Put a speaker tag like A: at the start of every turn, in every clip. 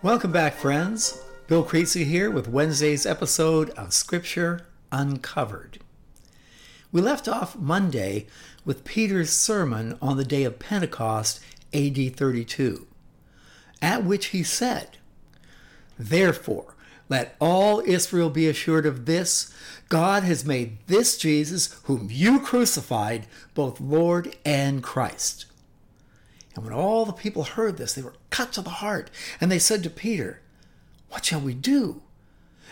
A: Welcome back, friends. Bill Creasy here with Wednesday's episode of Scripture Uncovered. We left off Monday with Peter's sermon on the day of Pentecost, AD 32, at which he said, Therefore, let all Israel be assured of this God has made this Jesus, whom you crucified, both Lord and Christ. And when all the people heard this, they were cut to the heart, and they said to Peter, What shall we do?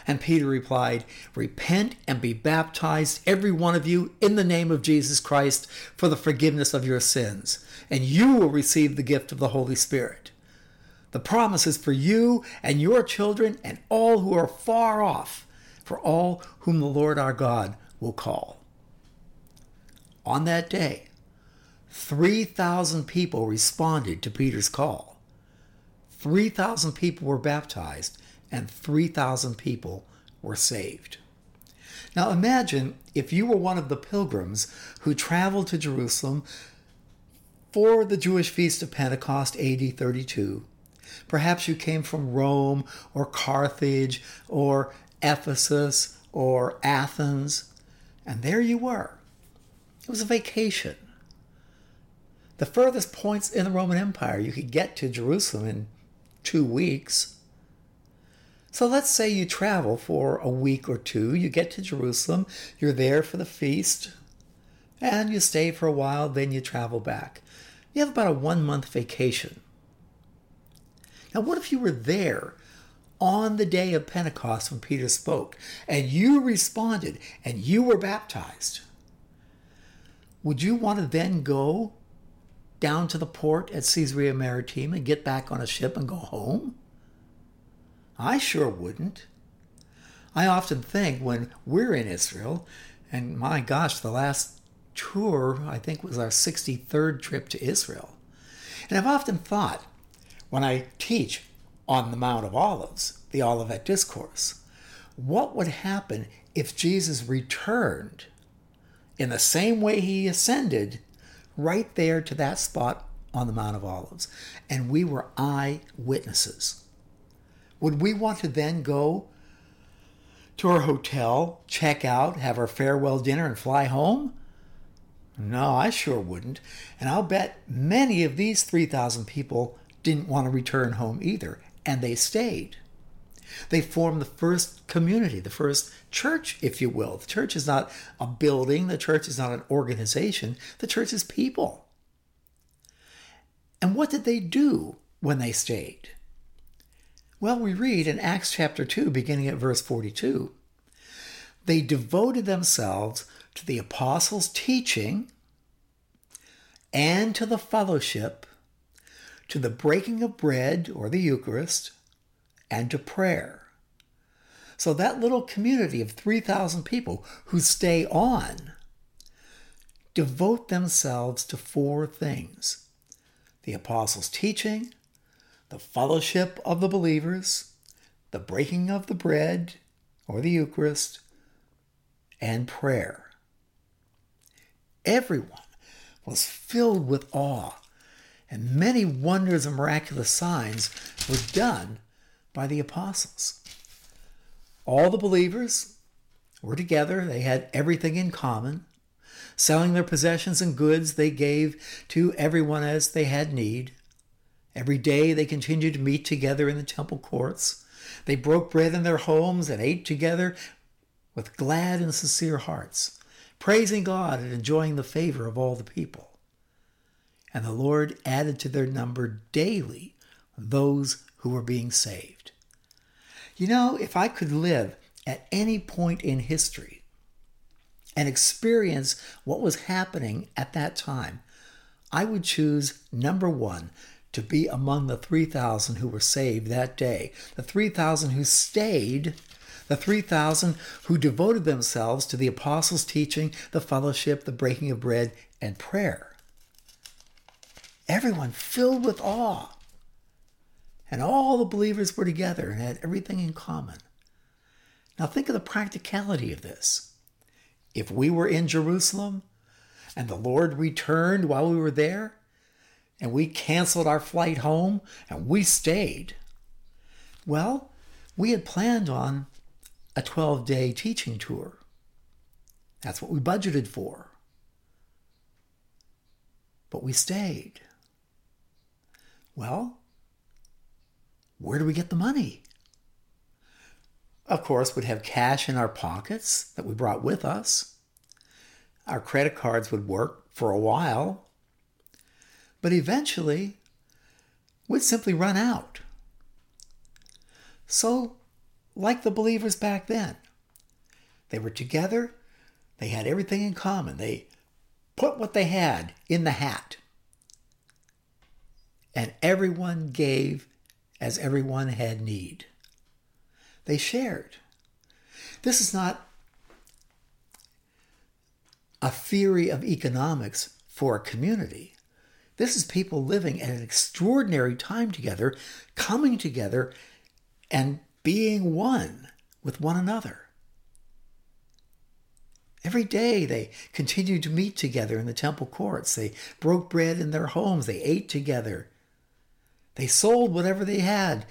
A: And Peter replied, Repent and be baptized, every one of you, in the name of Jesus Christ, for the forgiveness of your sins, and you will receive the gift of the Holy Spirit. The promise is for you and your children and all who are far off, for all whom the Lord our God will call. On that day, 3,000 people responded to Peter's call. 3,000 people were baptized and 3,000 people were saved. Now imagine if you were one of the pilgrims who traveled to Jerusalem for the Jewish feast of Pentecost AD 32. Perhaps you came from Rome or Carthage or Ephesus or Athens, and there you were. It was a vacation. The furthest points in the Roman Empire, you could get to Jerusalem in two weeks. So let's say you travel for a week or two, you get to Jerusalem, you're there for the feast, and you stay for a while, then you travel back. You have about a one month vacation. Now, what if you were there on the day of Pentecost when Peter spoke and you responded and you were baptized? Would you want to then go down to the port at Caesarea Maritima and get back on a ship and go home? I sure wouldn't. I often think when we're in Israel, and my gosh, the last tour I think was our 63rd trip to Israel. And I've often thought when I teach on the Mount of Olives, the Olivet Discourse, what would happen if Jesus returned in the same way he ascended right there to that spot on the Mount of Olives, and we were eyewitnesses? Would we want to then go to our hotel, check out, have our farewell dinner, and fly home? No, I sure wouldn't. And I'll bet many of these 3,000 people didn't want to return home either, and they stayed. They formed the first community, the first church, if you will. The church is not a building, the church is not an organization, the church is people. And what did they do when they stayed? Well, we read in Acts chapter 2, beginning at verse 42, they devoted themselves to the apostles' teaching and to the fellowship, to the breaking of bread or the Eucharist, and to prayer. So that little community of 3,000 people who stay on devote themselves to four things the apostles' teaching, the fellowship of the believers, the breaking of the bread or the Eucharist, and prayer. Everyone was filled with awe, and many wonders and miraculous signs were done by the apostles. All the believers were together, they had everything in common. Selling their possessions and goods, they gave to everyone as they had need. Every day they continued to meet together in the temple courts. They broke bread in their homes and ate together with glad and sincere hearts, praising God and enjoying the favor of all the people. And the Lord added to their number daily those who were being saved. You know, if I could live at any point in history and experience what was happening at that time, I would choose number one to be among the 3,000 who were saved that day, the 3,000 who stayed, the 3,000 who devoted themselves to the apostles' teaching, the fellowship, the breaking of bread, and prayer. Everyone filled with awe. And all the believers were together and had everything in common. Now think of the practicality of this. If we were in Jerusalem and the Lord returned while we were there, and we canceled our flight home and we stayed. Well, we had planned on a 12 day teaching tour. That's what we budgeted for. But we stayed. Well, where do we get the money? Of course, we'd have cash in our pockets that we brought with us. Our credit cards would work for a while, but eventually we'd simply run out. So, like the believers back then, they were together, they had everything in common, they put what they had in the hat, and everyone gave as everyone had need. They shared. This is not a theory of economics for a community. This is people living at an extraordinary time together, coming together and being one with one another. Every day they continued to meet together in the temple courts. They broke bread in their homes. They ate together. They sold whatever they had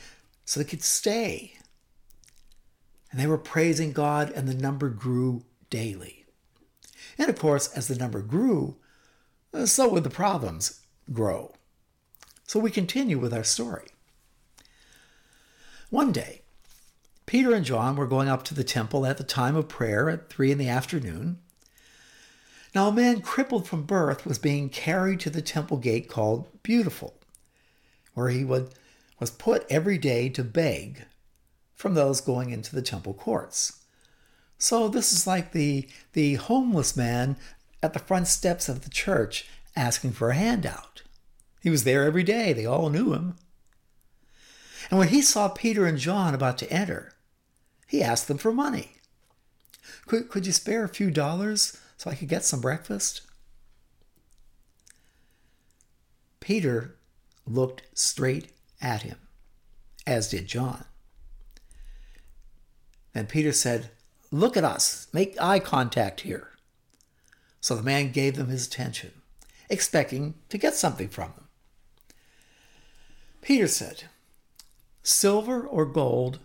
A: so they could stay. And they were praising God, and the number grew daily. And of course, as the number grew, uh, so would the problems grow. So we continue with our story. One day, Peter and John were going up to the temple at the time of prayer at three in the afternoon. Now, a man crippled from birth was being carried to the temple gate called Beautiful, where he would, was put every day to beg from those going into the temple courts. So this is like the, the homeless man at the front steps of the church asking for a handout. He was there every day. They all knew him. And when he saw Peter and John about to enter, he asked them for money. Could, could you spare a few dollars so I could get some breakfast? Peter looked straight at him, as did John. Then Peter said, Look at us, make eye contact here. So the man gave them his attention, expecting to get something from them. Peter said, Silver or gold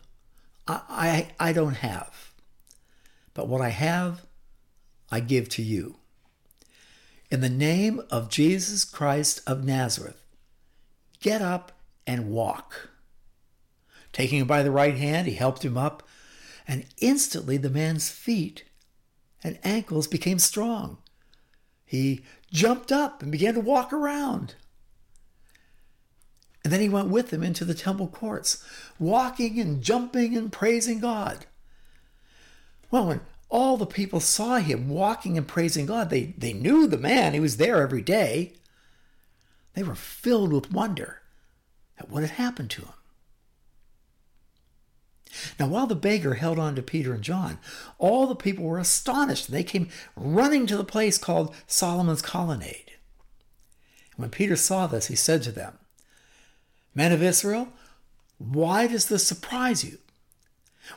A: I, I, I don't have, but what I have, I give to you. In the name of Jesus Christ of Nazareth, get up and walk. Taking him by the right hand, he helped him up, and instantly the man's feet and ankles became strong. He jumped up and began to walk around. And then he went with them into the temple courts, walking and jumping and praising God. Well, when all the people saw him walking and praising God, they, they knew the man. He was there every day. They were filled with wonder at what had happened to him. Now, while the beggar held on to Peter and John, all the people were astonished. They came running to the place called Solomon's Colonnade. When Peter saw this, he said to them, Men of Israel, why does this surprise you?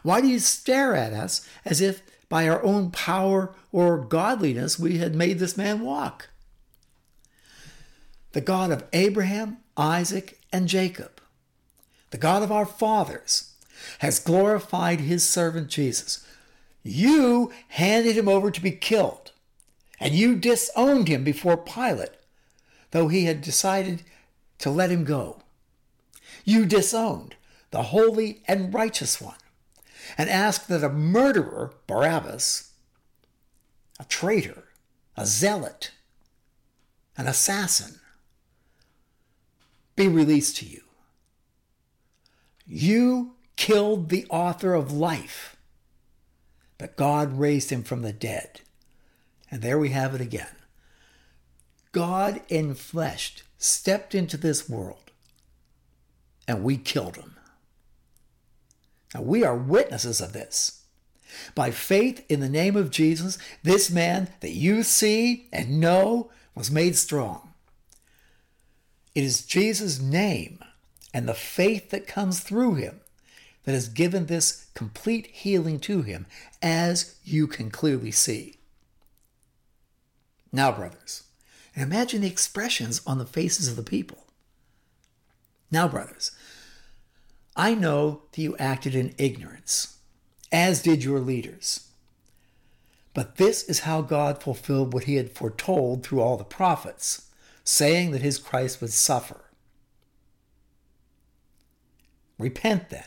A: Why do you stare at us as if by our own power or godliness we had made this man walk? The God of Abraham, Isaac, and Jacob, the God of our fathers, has glorified his servant Jesus. You handed him over to be killed, and you disowned him before Pilate, though he had decided to let him go. You disowned the holy and righteous one and asked that a murderer, Barabbas, a traitor, a zealot, an assassin, be released to you. You killed the author of life, but God raised him from the dead. And there we have it again. God in flesh stepped into this world and we killed him. Now, we are witnesses of this. By faith in the name of Jesus, this man that you see and know was made strong. It is Jesus' name and the faith that comes through him that has given this complete healing to him, as you can clearly see. Now, brothers, imagine the expressions on the faces of the people. Now, brothers, I know that you acted in ignorance, as did your leaders. But this is how God fulfilled what he had foretold through all the prophets, saying that his Christ would suffer. Repent then,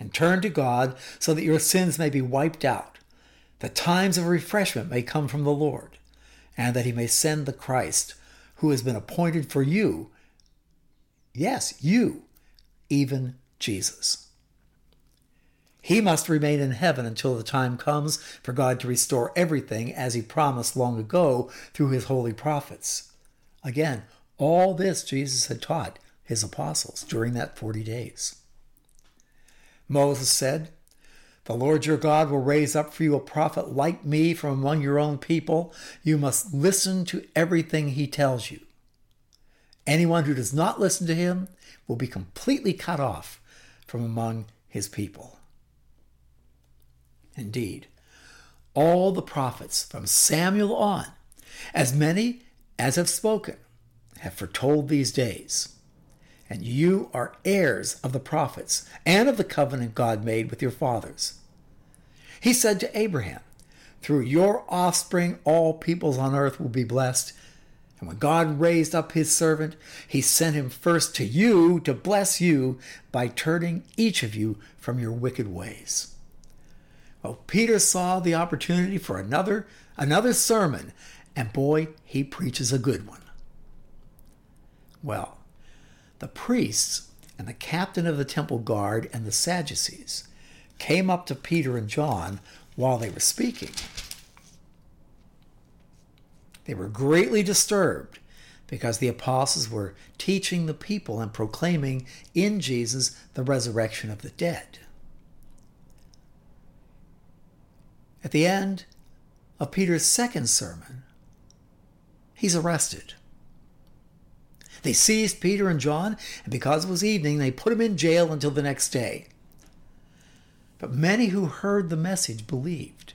A: and turn to God so that your sins may be wiped out, that times of refreshment may come from the Lord, and that he may send the Christ who has been appointed for you. Yes, you, even Jesus. He must remain in heaven until the time comes for God to restore everything as he promised long ago through his holy prophets. Again, all this Jesus had taught his apostles during that 40 days. Moses said, The Lord your God will raise up for you a prophet like me from among your own people. You must listen to everything he tells you. Anyone who does not listen to him will be completely cut off from among his people. Indeed, all the prophets from Samuel on, as many as have spoken, have foretold these days. And you are heirs of the prophets and of the covenant God made with your fathers. He said to Abraham, Through your offspring, all peoples on earth will be blessed. And when God raised up his servant, he sent him first to you to bless you by turning each of you from your wicked ways. Well, Peter saw the opportunity for another another sermon, and boy, he preaches a good one. Well, the priests and the captain of the temple guard and the Sadducees came up to Peter and John while they were speaking. They were greatly disturbed because the apostles were teaching the people and proclaiming in Jesus the resurrection of the dead. At the end of Peter's second sermon, he's arrested. They seized Peter and John, and because it was evening, they put him in jail until the next day. But many who heard the message believed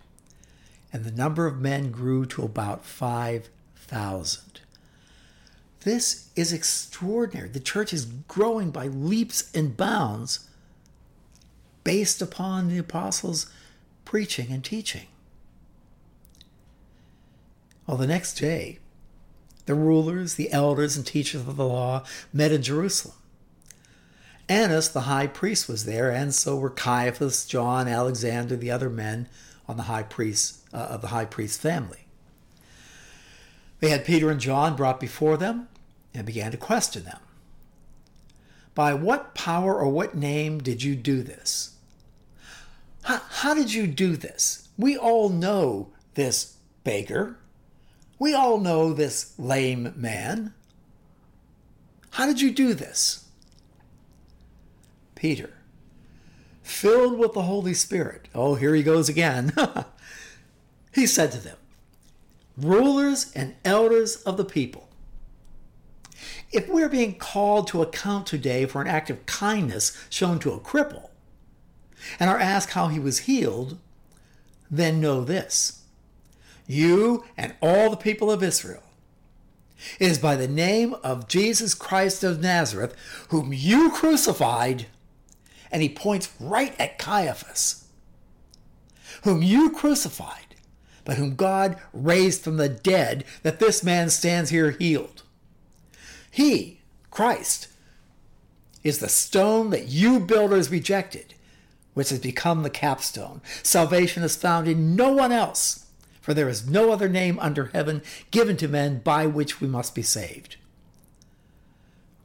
A: and the number of men grew to about 5,000. This is extraordinary. The church is growing by leaps and bounds based upon the apostles' preaching and teaching. Well, the next day, the rulers, the elders, and teachers of the law met in Jerusalem. Annas, the high priest, was there, and so were Caiaphas, John, Alexander, the other men on the high priest uh, of the high priest family. They had Peter and John brought before them and began to question them. By what power or what name did you do this? How, how did you do this? We all know this beggar. We all know this lame man. How did you do this? Peter filled with the Holy Spirit. Oh, here he goes again. he said to them, Rulers and elders of the people, if we're being called to account today for an act of kindness shown to a cripple, and are asked how he was healed, then know this you and all the people of Israel. It is by the name of Jesus Christ of Nazareth, whom you crucified and he points right at Caiaphas, whom you crucified, but whom God raised from the dead, that this man stands here healed. He, Christ, is the stone that you builders rejected, which has become the capstone. Salvation is found in no one else, for there is no other name under heaven given to men by which we must be saved.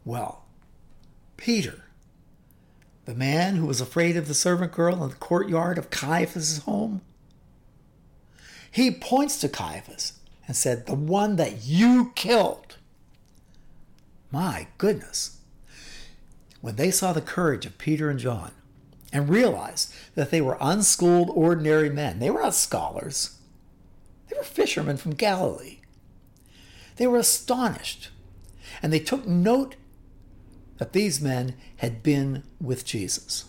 A: Well, Peter, the man who was afraid of the servant girl in the courtyard of Caiaphas' home? He points to Caiaphas and said, The one that you killed. My goodness. When they saw the courage of Peter and John and realized that they were unschooled, ordinary men, they were not scholars, they were fishermen from Galilee. They were astonished and they took note that these men had been with Jesus.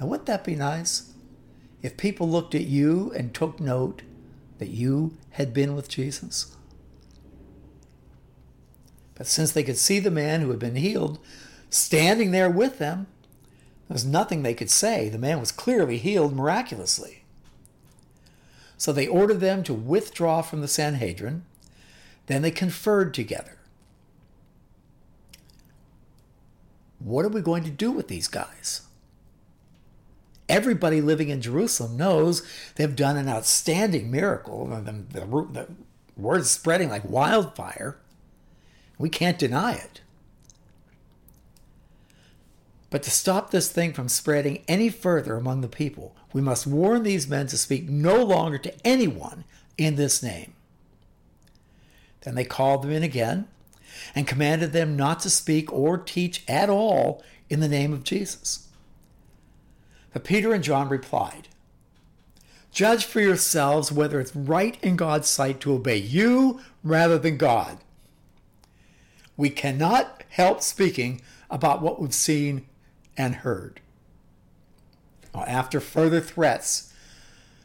A: Now, wouldn't that be nice? If people looked at you and took note that you had been with Jesus? But since they could see the man who had been healed standing there with them. There was nothing they could say. The man was clearly healed miraculously. So they ordered them to withdraw from the Sanhedrin. Then they conferred together. What are we going to do with these guys? Everybody living in Jerusalem knows they've done an outstanding miracle. The, the, the spreading like wildfire. We can't deny it. But to stop this thing from spreading any further among the people, we must warn these men to speak no longer to anyone in this name. Then they called them in again and commanded them not to speak or teach at all in the name of Jesus. But Peter and John replied, Judge for yourselves whether it's right in God's sight to obey you rather than God. We cannot help speaking about what we've seen and heard. After further threats,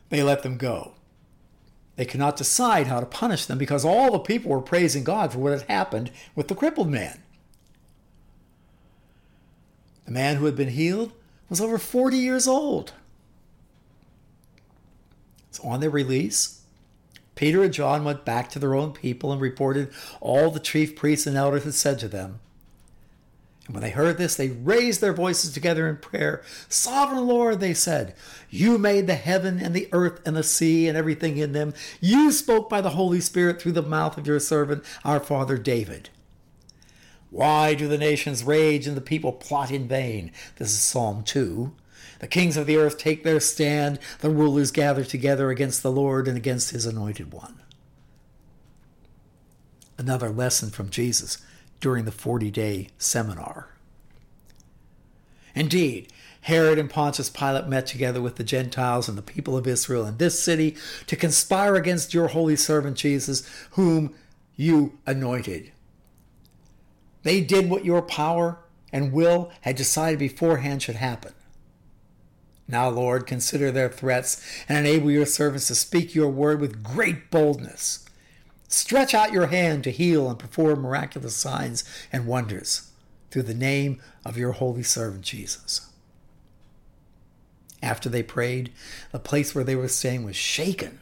A: they let them go. They could not decide how to punish them because all the people were praising God for what had happened with the crippled man. The man who had been healed was over 40 years old. So on their release, Peter and John went back to their own people and reported all the chief priests and elders had said to them. And when they heard this, they raised their voices together in prayer. Sovereign Lord, they said, you made the heaven and the earth and the sea and everything in them. You spoke by the Holy Spirit through the mouth of your servant, our father David. Why do the nations rage and the people plot in vain? This is Psalm 2. The kings of the earth take their stand, the rulers gather together against the Lord and against his anointed one. Another lesson from Jesus during the 40 day seminar. Indeed, Herod and Pontius Pilate met together with the Gentiles and the people of Israel in this city to conspire against your holy servant Jesus, whom you anointed. They did what your power and will had decided beforehand should happen. Now, Lord, consider their threats and enable your servants to speak your word with great boldness. Stretch out your hand to heal and perform miraculous signs and wonders through the name of your holy servant Jesus. After they prayed, the place where they were staying was shaken.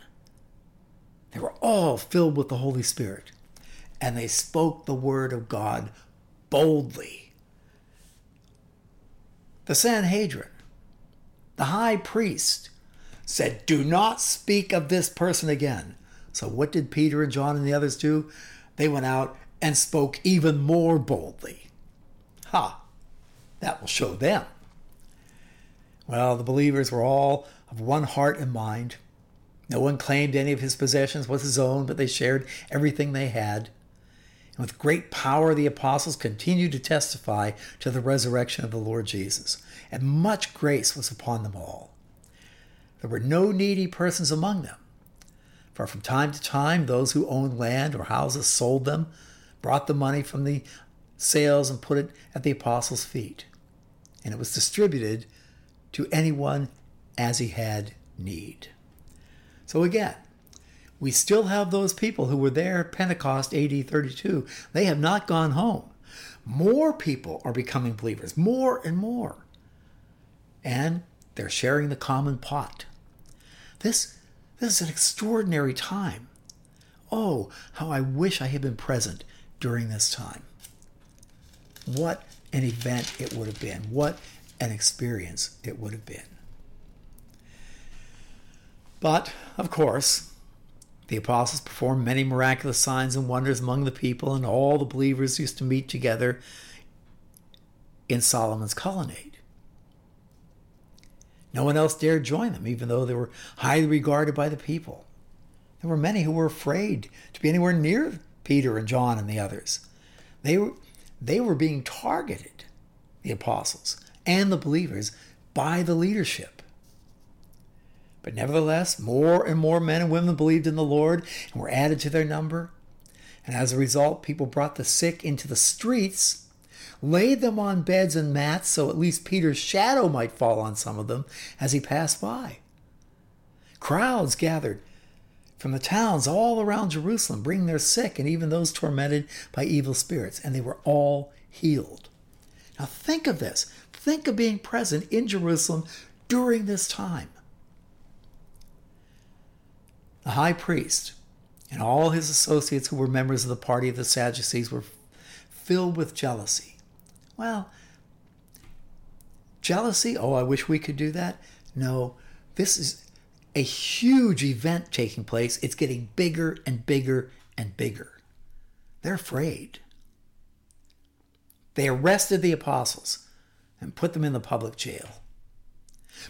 A: They were all filled with the Holy Spirit, and they spoke the word of God boldly. The Sanhedrin, the high priest, said, Do not speak of this person again. So, what did Peter and John and the others do? They went out and spoke even more boldly. Ha! That will show them. Well, the believers were all of one heart and mind. No one claimed any of his possessions was his own, but they shared everything they had. And with great power, the apostles continued to testify to the resurrection of the Lord Jesus, and much grace was upon them all. There were no needy persons among them for from time to time, those who owned land or houses sold them, brought the money from the sales, and put it at the apostles' feet. And it was distributed to anyone as he had need. So again, we still have those people who were there at Pentecost AD 32. They have not gone home. More people are becoming believers, more and more. And they're sharing the common pot. This this is an extraordinary time. Oh, how I wish I had been present during this time. What an event it would have been. What an experience it would have been. But, of course, the apostles performed many miraculous signs and wonders among the people, and all the believers used to meet together in Solomon's colonnade. No one else dared join them, even though they were highly regarded by the people. There were many who were afraid to be anywhere near Peter and John and the others. They were, they were being targeted, the apostles and the believers, by the leadership. But nevertheless, more and more men and women believed in the Lord and were added to their number. And as a result, people brought the sick into the streets laid them on beds and mats so at least Peter's shadow might fall on some of them as he passed by. Crowds gathered from the towns all around Jerusalem, bringing their sick and even those tormented by evil spirits, and they were all healed. Now think of this. Think of being present in Jerusalem during this time. The high priest and all his associates who were members of the party of the Sadducees were filled with jealousy. Well, jealousy? Oh, I wish we could do that. No, this is a huge event taking place. It's getting bigger and bigger and bigger. They're afraid. They arrested the apostles and put them in the public jail.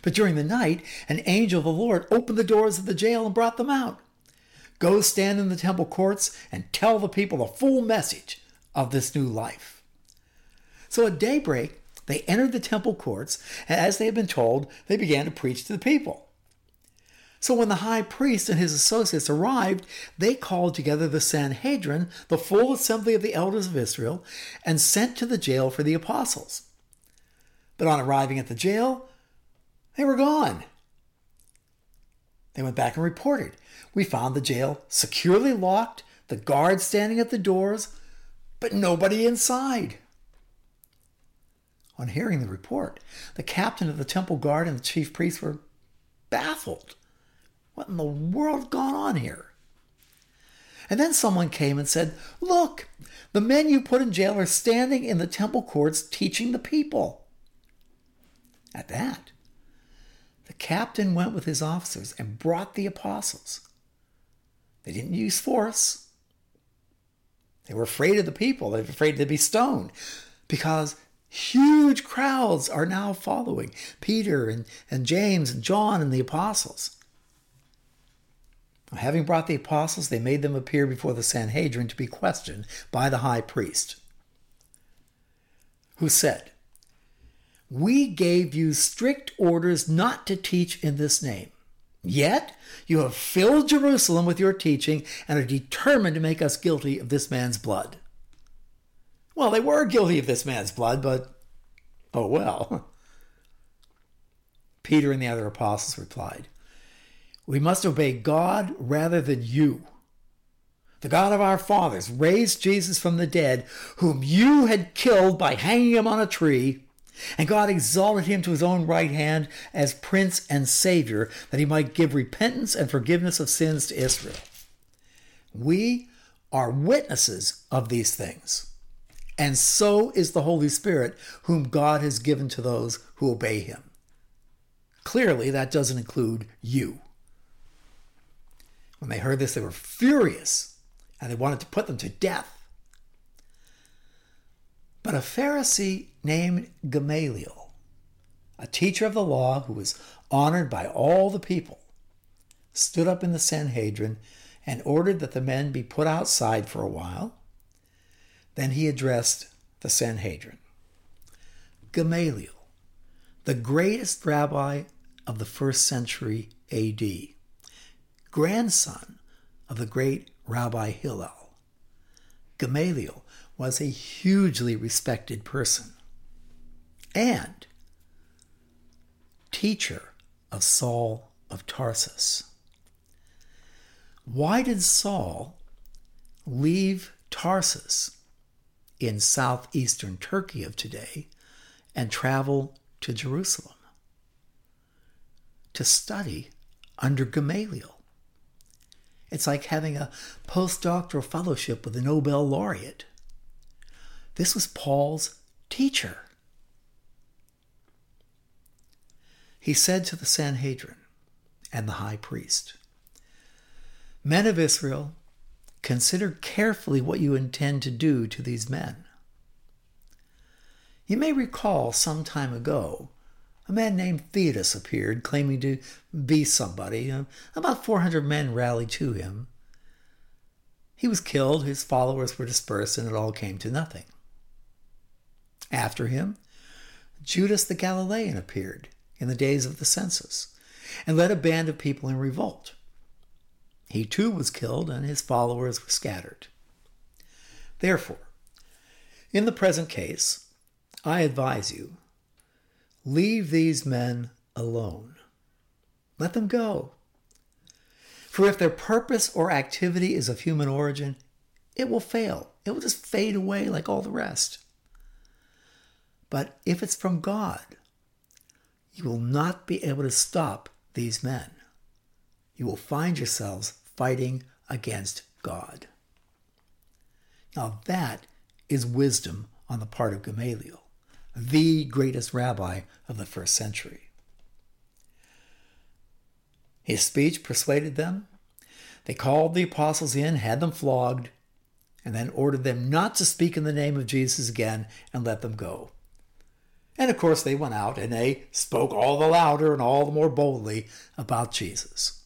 A: But during the night, an angel of the Lord opened the doors of the jail and brought them out. Go stand in the temple courts and tell the people the full message of this new life. So at daybreak, they entered the temple courts, and as they had been told, they began to preach to the people. So when the high priest and his associates arrived, they called together the Sanhedrin, the full assembly of the elders of Israel, and sent to the jail for the apostles. But on arriving at the jail, they were gone. They went back and reported. We found the jail securely locked, the guards standing at the doors, but nobody inside. On hearing the report, the captain of the temple guard and the chief priests were baffled. What in the world gone on here? And then someone came and said, Look, the men you put in jail are standing in the temple courts teaching the people. At that, the captain went with his officers and brought the apostles. They didn't use force. They were afraid of the people. They were afraid to be stoned because huge crowds are now following Peter and, and James and John and the apostles. Having brought the apostles, they made them appear before the Sanhedrin to be questioned by the high priest, who said, We gave you strict orders not to teach in this name. Yet you have filled Jerusalem with your teaching and are determined to make us guilty of this man's blood. Well, they were guilty of this man's blood, but oh well. Peter and the other apostles replied, we must obey God rather than you. The God of our fathers raised Jesus from the dead, whom you had killed by hanging him on a tree. And God exalted him to his own right hand as Prince and Savior, that he might give repentance and forgiveness of sins to Israel. We are witnesses of these things. And so is the Holy Spirit, whom God has given to those who obey him. Clearly, that doesn't include you. When they heard this, they were furious and they wanted to put them to death. But a Pharisee named Gamaliel, a teacher of the law who was honored by all the people, stood up in the Sanhedrin and ordered that the men be put outside for a while. Then he addressed the Sanhedrin. Gamaliel, the greatest rabbi of the first century AD, grandson of the great Rabbi Hillel. Gamaliel was a hugely respected person and teacher of Saul of Tarsus. Why did Saul leave Tarsus in southeastern Turkey of today and travel to Jerusalem? To study under Gamaliel. It's like having a postdoctoral fellowship with a Nobel laureate. This was Paul's teacher. He said to the Sanhedrin and the high priest, Men of Israel, consider carefully what you intend to do to these men. You may recall some time ago a man named Theudas appeared, claiming to be somebody. About 400 men rallied to him. He was killed, his followers were dispersed, and it all came to nothing. After him, Judas the Galilean appeared in the days of the census and led a band of people in revolt. He too was killed, and his followers were scattered. Therefore, in the present case, I advise you Leave these men alone. Let them go. For if their purpose or activity is of human origin, it will fail. It will just fade away like all the rest. But if it's from God, you will not be able to stop these men. You will find yourselves fighting against God. Now, that is wisdom on the part of Gamaliel, the greatest rabbi of the first century. His speech persuaded them. They called the apostles in, had them flogged, and then ordered them not to speak in the name of Jesus again and let them go. And of course, they went out and they spoke all the louder and all the more boldly about Jesus.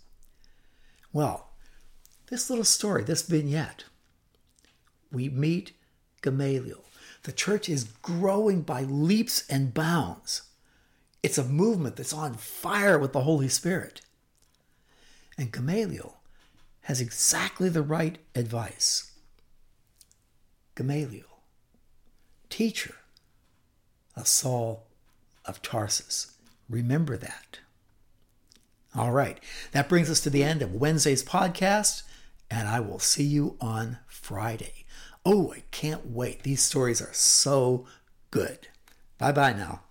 A: Well, this little story, this vignette, we meet Gamaliel. The church is growing by leaps and bounds. It's a movement that's on fire with the Holy Spirit. And Gamaliel has exactly the right advice. Gamaliel, teacher of Saul of Tarsus. Remember that. All right, that brings us to the end of Wednesday's podcast, and I will see you on Friday. Oh, I can't wait. These stories are so good. Bye bye now.